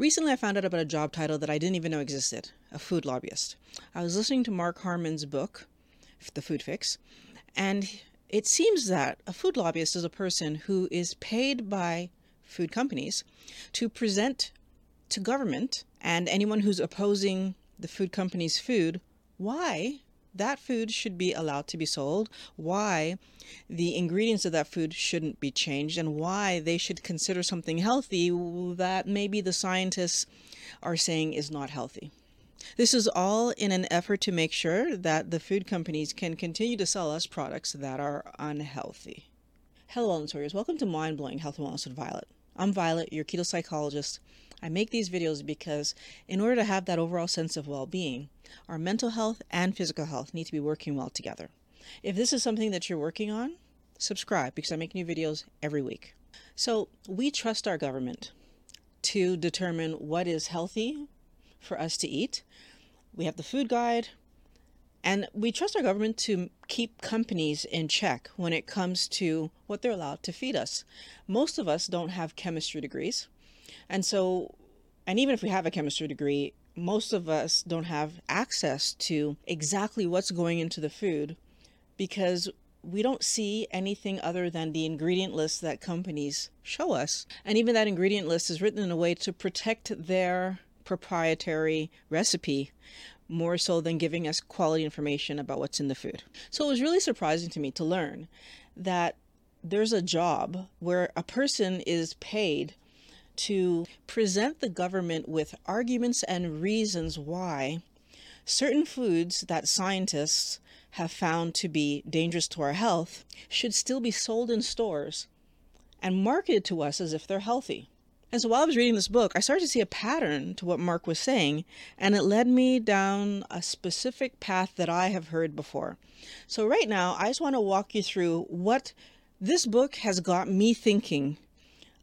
Recently, I found out about a job title that I didn't even know existed a food lobbyist. I was listening to Mark Hyman's book, The Food Fix, and it seems that a food lobbyist is a person who is paid by food companies to present to government and anyone who's opposing the food company's food why that food should be allowed to be sold, why the ingredients of that food shouldn't be changed, and why they should consider something healthy that maybe the scientists are saying is not healthy. This is all in an effort to make sure that the food companies can continue to sell us products that are unhealthy. Hello, wellness warriors. Welcome to Mind Blowing Health and Wellness with Violet. I'm Violet, your keto psychologist. I make these videos because in order to have that overall sense of well being, our mental health and physical health need to be working well together. If this is something that you're working on, subscribe because I make new videos every week. So, we trust our government to determine what is healthy for us to eat. We have the food guide, and we trust our government to keep companies in check when it comes to what they're allowed to feed us. Most of us don't have chemistry degrees. And so, and even if we have a chemistry degree, most of us don't have access to exactly what's going into the food because we don't see anything other than the ingredient list that companies show us. And even that ingredient list is written in a way to protect their proprietary recipe more so than giving us quality information about what's in the food. So it was really surprising to me to learn that there's a job where a person is paid to present the government with arguments and reasons why certain foods that scientists have found to be dangerous to our health should still be sold in stores and marketed to us as if they're healthy. And so while I was reading this book, I started to see a pattern to what Mark was saying, and it led me down a specific path that I have heard before. So, right now, I just want to walk you through what this book has got me thinking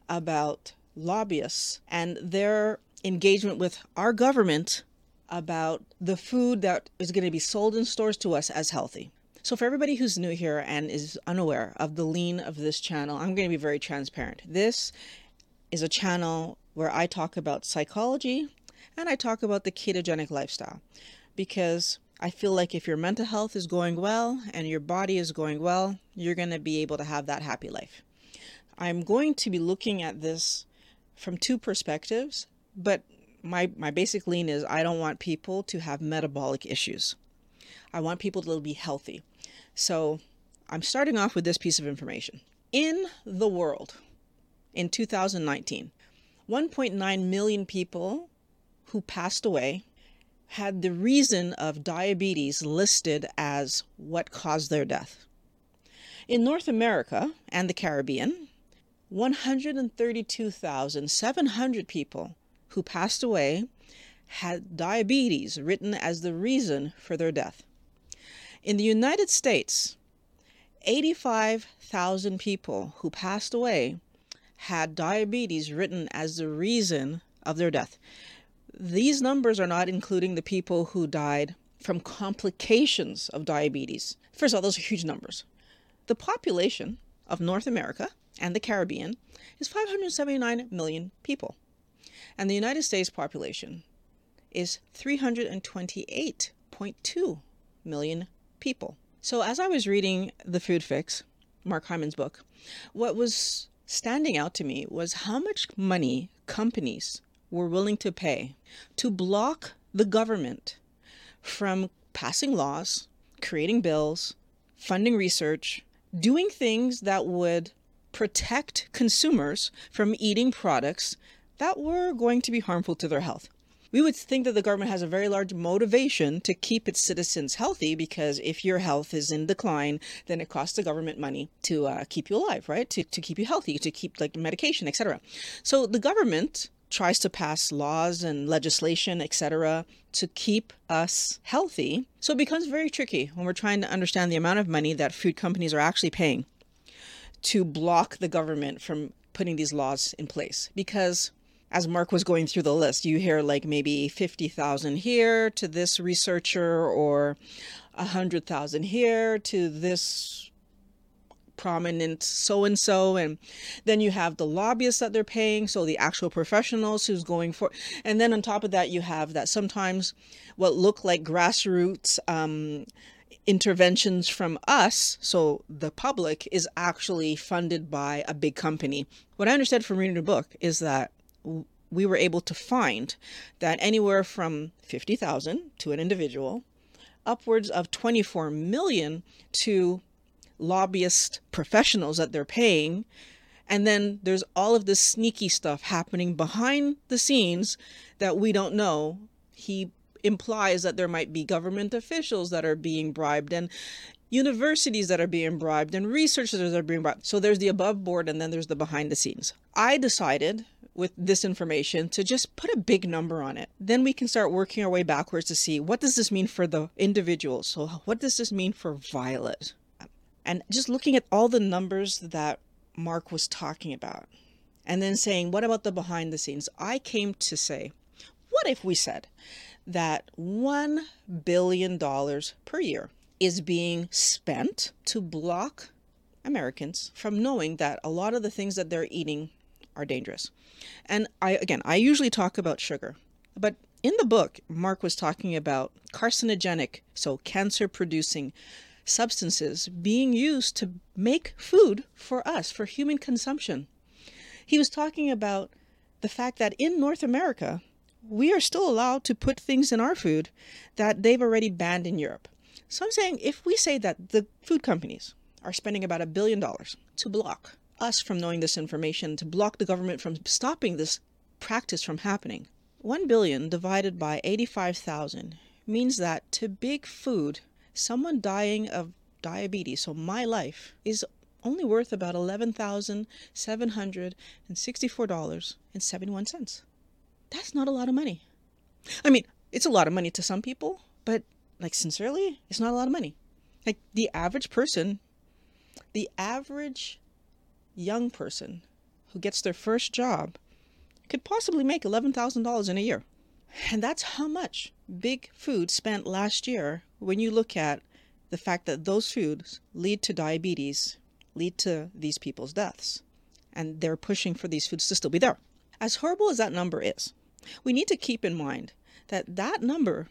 about lobbyists and their engagement with our government about the food that is going to be sold in stores to us as healthy. So, for everybody who's new here and is unaware of the lean of this channel, I'm going to be very transparent. This is a channel where I talk about psychology and I talk about the ketogenic lifestyle because I feel like if your mental health is going well and your body is going well, you're going to be able to have that happy life. I'm going to be looking at this from two perspectives, but my my basic lean is I don't want people to have metabolic issues. I want people to be healthy. So, I'm starting off with this piece of information. In the world in 2019, 1.9 million people who passed away had the reason of diabetes listed as what caused their death. In North America and the Caribbean, 132,700 people who passed away had diabetes written as the reason for their death. In the United States, 85,000 people who passed away had diabetes written as the reason of their death. These numbers are not including the people who died from complications of diabetes. First of all, those are huge numbers. The population of North America and the Caribbean is 579 million people. And the United States population is 328.2 million people. So as I was reading The Food Fix, Mark Hyman's book, what was standing out to me was how much money companies were willing to pay to block the government from passing laws, creating bills, funding research, doing things that would protect consumers from eating products that were going to be harmful to their health. We would think that the government has a very large motivation to keep its citizens healthy because if your health is in decline, then it costs the government money to uh, keep you alive, right? To, to keep you healthy, to keep like medication, etc. So the government tries to pass laws and legislation, etc., to keep us healthy. So it becomes very tricky when we're trying to understand the amount of money that food companies are actually paying to block the government from putting these laws in place. Because as Mark was going through the list, you hear like maybe 50,000 here to this researcher or 100,000 here to this prominent so and so and then you have the lobbyists that they're paying so the actual professionals who's going for and then on top of that you have that sometimes what look like grassroots um, interventions from us so the public is actually funded by a big company what i understood from reading the book is that we were able to find that anywhere from 50,000 to an individual upwards of 24 million to lobbyist professionals that they're paying. And then there's all of this sneaky stuff happening behind the scenes that we don't know. He implies that there might be government officials that are being bribed and universities that are being bribed and researchers that are being bribed. So there's the above board and then there's the behind the scenes. I decided with this information to just put a big number on it. Then we can start working our way backwards to see what does this mean for the individual? So what does this mean for Violet? And just looking at all the numbers that Mark was talking about and then saying, what about the behind the scenes? I came to say, what if we said that $1 billion per year is being spent to block Americans from knowing that a lot of the things that they're eating are dangerous. And I again, I usually talk about sugar, but in the book, Mark was talking about carcinogenic, so cancer producing substances being used to make food for us, for human consumption. He was talking about the fact that in North America, we are still allowed to put things in our food that they've already banned in Europe. So I'm saying if we say that the food companies are spending about a billion dollars to block us from knowing this information, to block the government from stopping this practice from happening. 1 billion divided by 85,000 means that to big food, someone dying of diabetes, so my life, is only worth about $11,764.71. That's not a lot of money. I mean, it's a lot of money to some people, but like sincerely, it's not a lot of money. Like the average person, the average young person who gets their first job could possibly make $11,000 in a year. And that's how much big food spent last year when you look at the fact that those foods lead to diabetes, lead to these people's deaths. And they're pushing for these foods to still be there. As horrible as that number is, we need to keep in mind that that number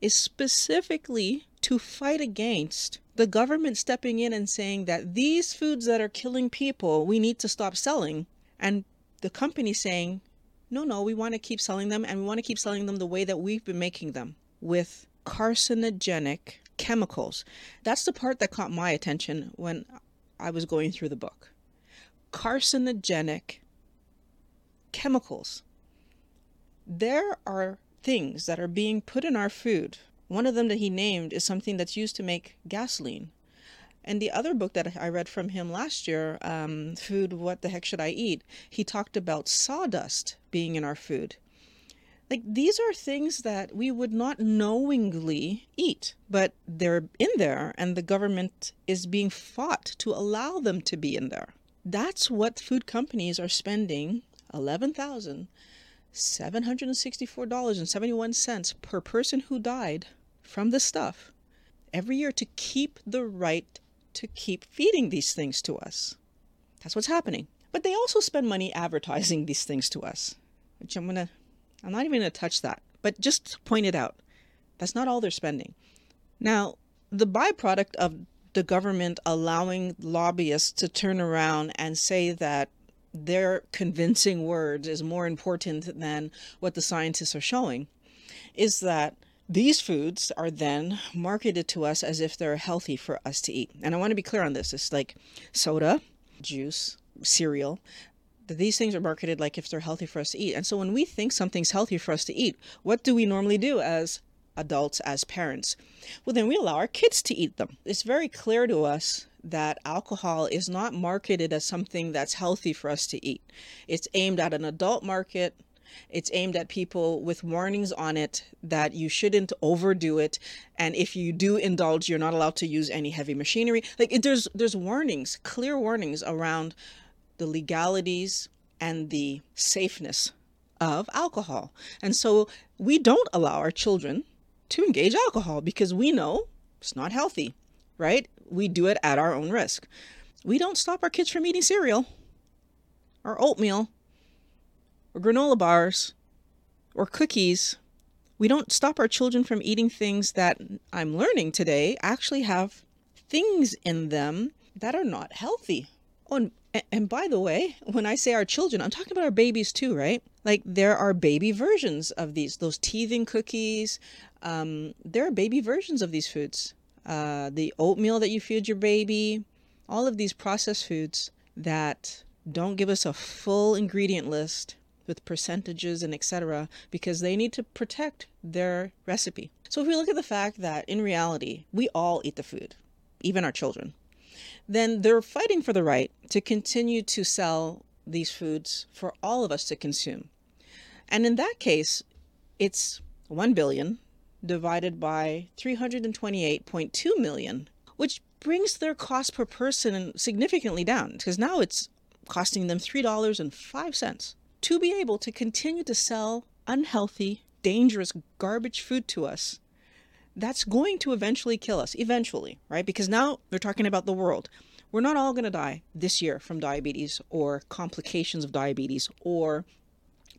is specifically to fight against the government stepping in and saying that these foods that are killing people, we need to stop selling. And the company saying, no, no, we want to keep selling them and we want to keep selling them the way that we've been making them with carcinogenic chemicals. That's the part that caught my attention when I was going through the book. Carcinogenic chemicals. There are things that are being put in our food one of them that he named is something that's used to make gasoline. And the other book that I read from him last year, um, Food, What the Heck Should I Eat? He talked about sawdust being in our food. Like these are things that we would not knowingly eat, but they're in there and the government is being fought to allow them to be in there. That's what food companies are spending 11,000 $764.71 per person who died from this stuff every year to keep the right to keep feeding these things to us. That's what's happening. But they also spend money advertising these things to us, which I'm gonna, I'm not even gonna touch that, but just point it out. That's not all they're spending. Now, the byproduct of the government allowing lobbyists to turn around and say that their convincing words is more important than what the scientists are showing is that these foods are then marketed to us as if they're healthy for us to eat. And I want to be clear on this. It's like soda, juice, cereal. These things are marketed like if they're healthy for us to eat. And so when we think something's healthy for us to eat, what do we normally do as adults, as parents? Well, then we allow our kids to eat them. It's very clear to us that alcohol is not marketed as something that's healthy for us to eat. It's aimed at an adult market. It's aimed at people with warnings on it that you shouldn't overdo it, and if you do indulge, you're not allowed to use any heavy machinery. Like there's there's warnings, clear warnings around the legalities and the safeness of alcohol, and so we don't allow our children to engage alcohol because we know it's not healthy, right? we do it at our own risk. we don't stop our kids from eating cereal or oatmeal or granola bars or cookies. We don't stop our children from eating things that I'm learning today actually have things in them that are not healthy. Oh, and, and by the way, when I say our children, I'm talking about our babies too, right? Like there are baby versions of these, those teething cookies. Um, there are baby versions of these foods. Uh, the oatmeal that you feed your baby, all of these processed foods that don't give us a full ingredient list with percentages and etc because they need to protect their recipe. So if we look at the fact that in reality we all eat the food, even our children, then they're fighting for the right to continue to sell these foods for all of us to consume. And in that case, it's 1 billion divided by 328.2 million, which brings their cost per person significantly down because now it's costing them $3.05 to be able to continue to sell unhealthy, dangerous, garbage food to us. That's going to eventually kill us, eventually, right? Because now they're talking about the world. We're not all going to die this year from diabetes or complications of diabetes or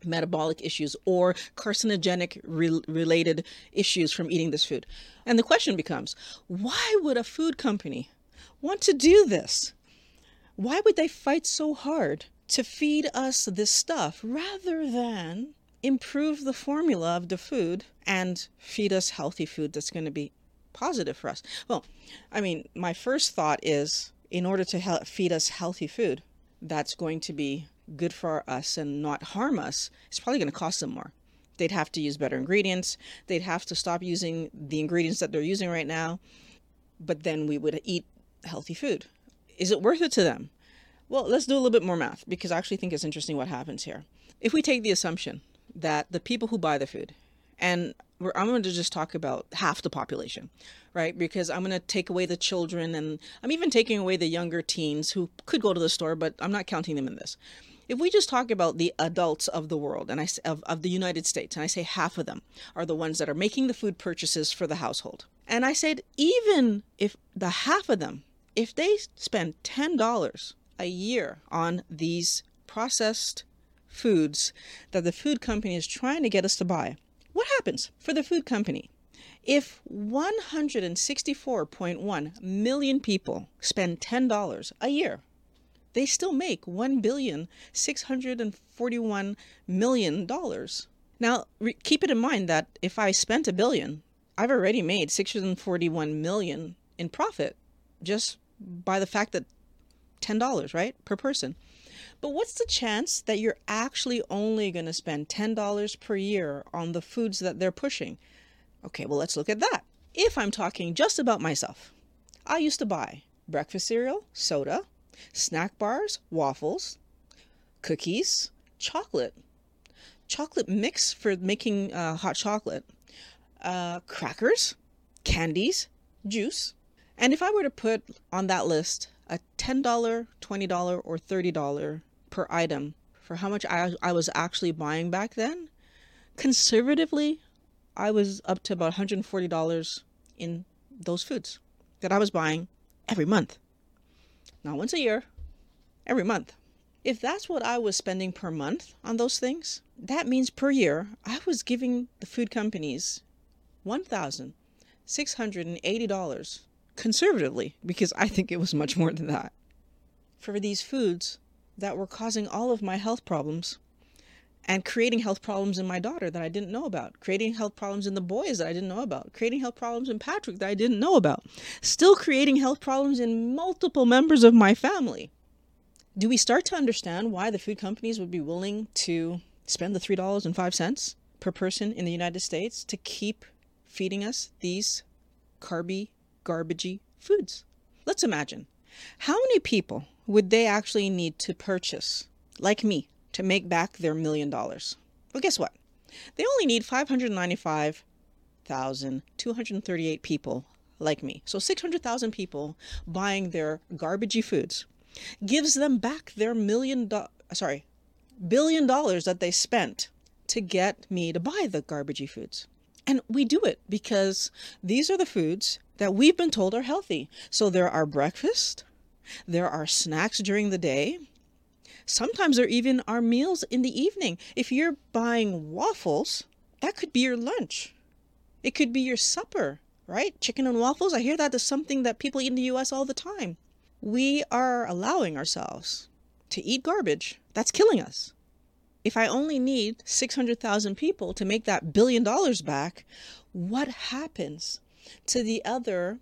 metabolic issues or carcinogenic re- related issues from eating this food. And the question becomes why would a food company want to do this? Why would they fight so hard to feed us this stuff rather than improve the formula of the food and feed us healthy food that's going to be positive for us? Well, I mean, my first thought is in order to feed us healthy food that's going to be good for us and not harm us, it's probably going to cost them more. They'd have to use better ingredients. They'd have to stop using the ingredients that they're using right now. But then we would eat healthy food. Is it worth it to them? Well, let's do a little bit more math because I actually think it's interesting what happens here. If we take the assumption that the people who buy the food, and I'm going to just talk about half the population, right? Because I'm going to take away the children and I'm even taking away the younger teens who could go to the store, but I'm not counting them in this if we just talk about the adults of the world and I of, of the United States, and I say half of them are the ones that are making the food purchases for the household, and I said even if the half of them, if they spend ten dollars a year on these processed foods that the food company is trying to get us to buy, what happens for the food company? If 164.1 million people spend $10 a year they still make one billion six hundred and forty-one million dollars. Now, re- keep it in mind that if I spent a billion, I've already made 641 million in profit just by the fact that $10, right, per person. But what's the chance that you're actually only going to spend $10 per year on the foods that they're pushing? Okay, well, let's look at that. If I'm talking just about myself, I used to buy breakfast cereal, soda, snack bars, waffles, cookies, chocolate, chocolate mix for making uh, hot chocolate, uh, crackers, candies, juice. And if I were to put on that list a $10, $20, or $30 per item for how much I, I was actually buying back then, conservatively, I was up to about $140 in those foods that I was buying every month not once a year, every month. If that's what I was spending per month on those things, that means per year I was giving the food companies $1,680 conservatively, because I think it was much more than that, for these foods that were causing all of my health problems and creating health problems in my daughter that I didn't know about, creating health problems in the boys that I didn't know about, creating health problems in Patrick that I didn't know about, still creating health problems in multiple members of my family. Do we start to understand why the food companies would be willing to spend the $3.05 per person in the United States to keep feeding us these carby, garbagey foods? Let's imagine. How many people would they actually need to purchase, like me, to make back their million dollars. Well, guess what? They only need 595,238 people like me. So 600,000 people buying their garbagey foods gives them back their million do- sorry, billion dollars that they spent to get me to buy the garbagey foods. And we do it because these are the foods that we've been told are healthy. So there are breakfast, There are snacks during the day. Sometimes there even are meals in the evening. If you're buying waffles, that could be your lunch. It could be your supper, right? Chicken and waffles. I hear that is something that people eat in the US all the time. We are allowing ourselves to eat garbage. That's killing us. If I only need 600,000 people to make that billion dollars back, what happens to the other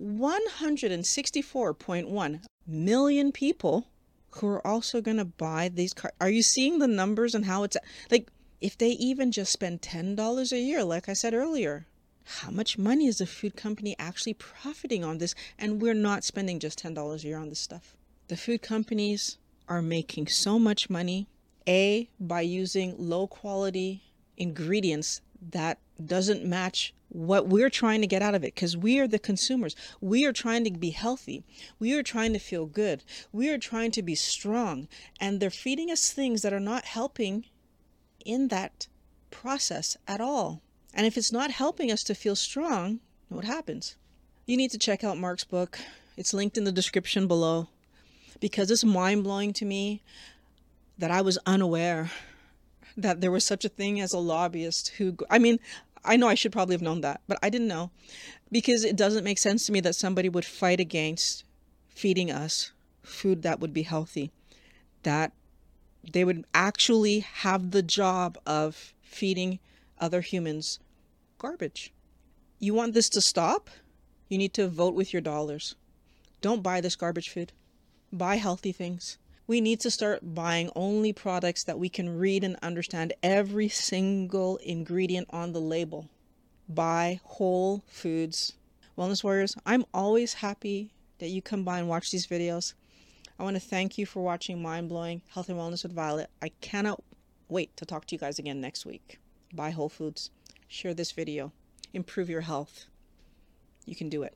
164.1 million people who are also going to buy these cars? Are you seeing the numbers and how it's like if they even just spend $10 a year, like I said earlier, how much money is the food company actually profiting on this? And we're not spending just $10 a year on this stuff. The food companies are making so much money a, by using low quality ingredients that doesn't match what we're trying to get out of it because we are the consumers. We are trying to be healthy. We are trying to feel good. We are trying to be strong. And they're feeding us things that are not helping in that process at all. And if it's not helping us to feel strong, what happens? You need to check out Mark's book. It's linked in the description below because it's mind blowing to me that I was unaware that there was such a thing as a lobbyist who, I mean, I know I should probably have known that, but I didn't know because it doesn't make sense to me that somebody would fight against feeding us food that would be healthy, that they would actually have the job of feeding other humans garbage. You want this to stop? You need to vote with your dollars. Don't buy this garbage food. Buy healthy things we need to start buying only products that we can read and understand every single ingredient on the label. Buy whole foods. Wellness Warriors, I'm always happy that you come by and watch these videos. I want to thank you for watching Mind Blowing Health and Wellness with Violet. I cannot wait to talk to you guys again next week. Buy whole foods. Share this video. Improve your health. You can do it.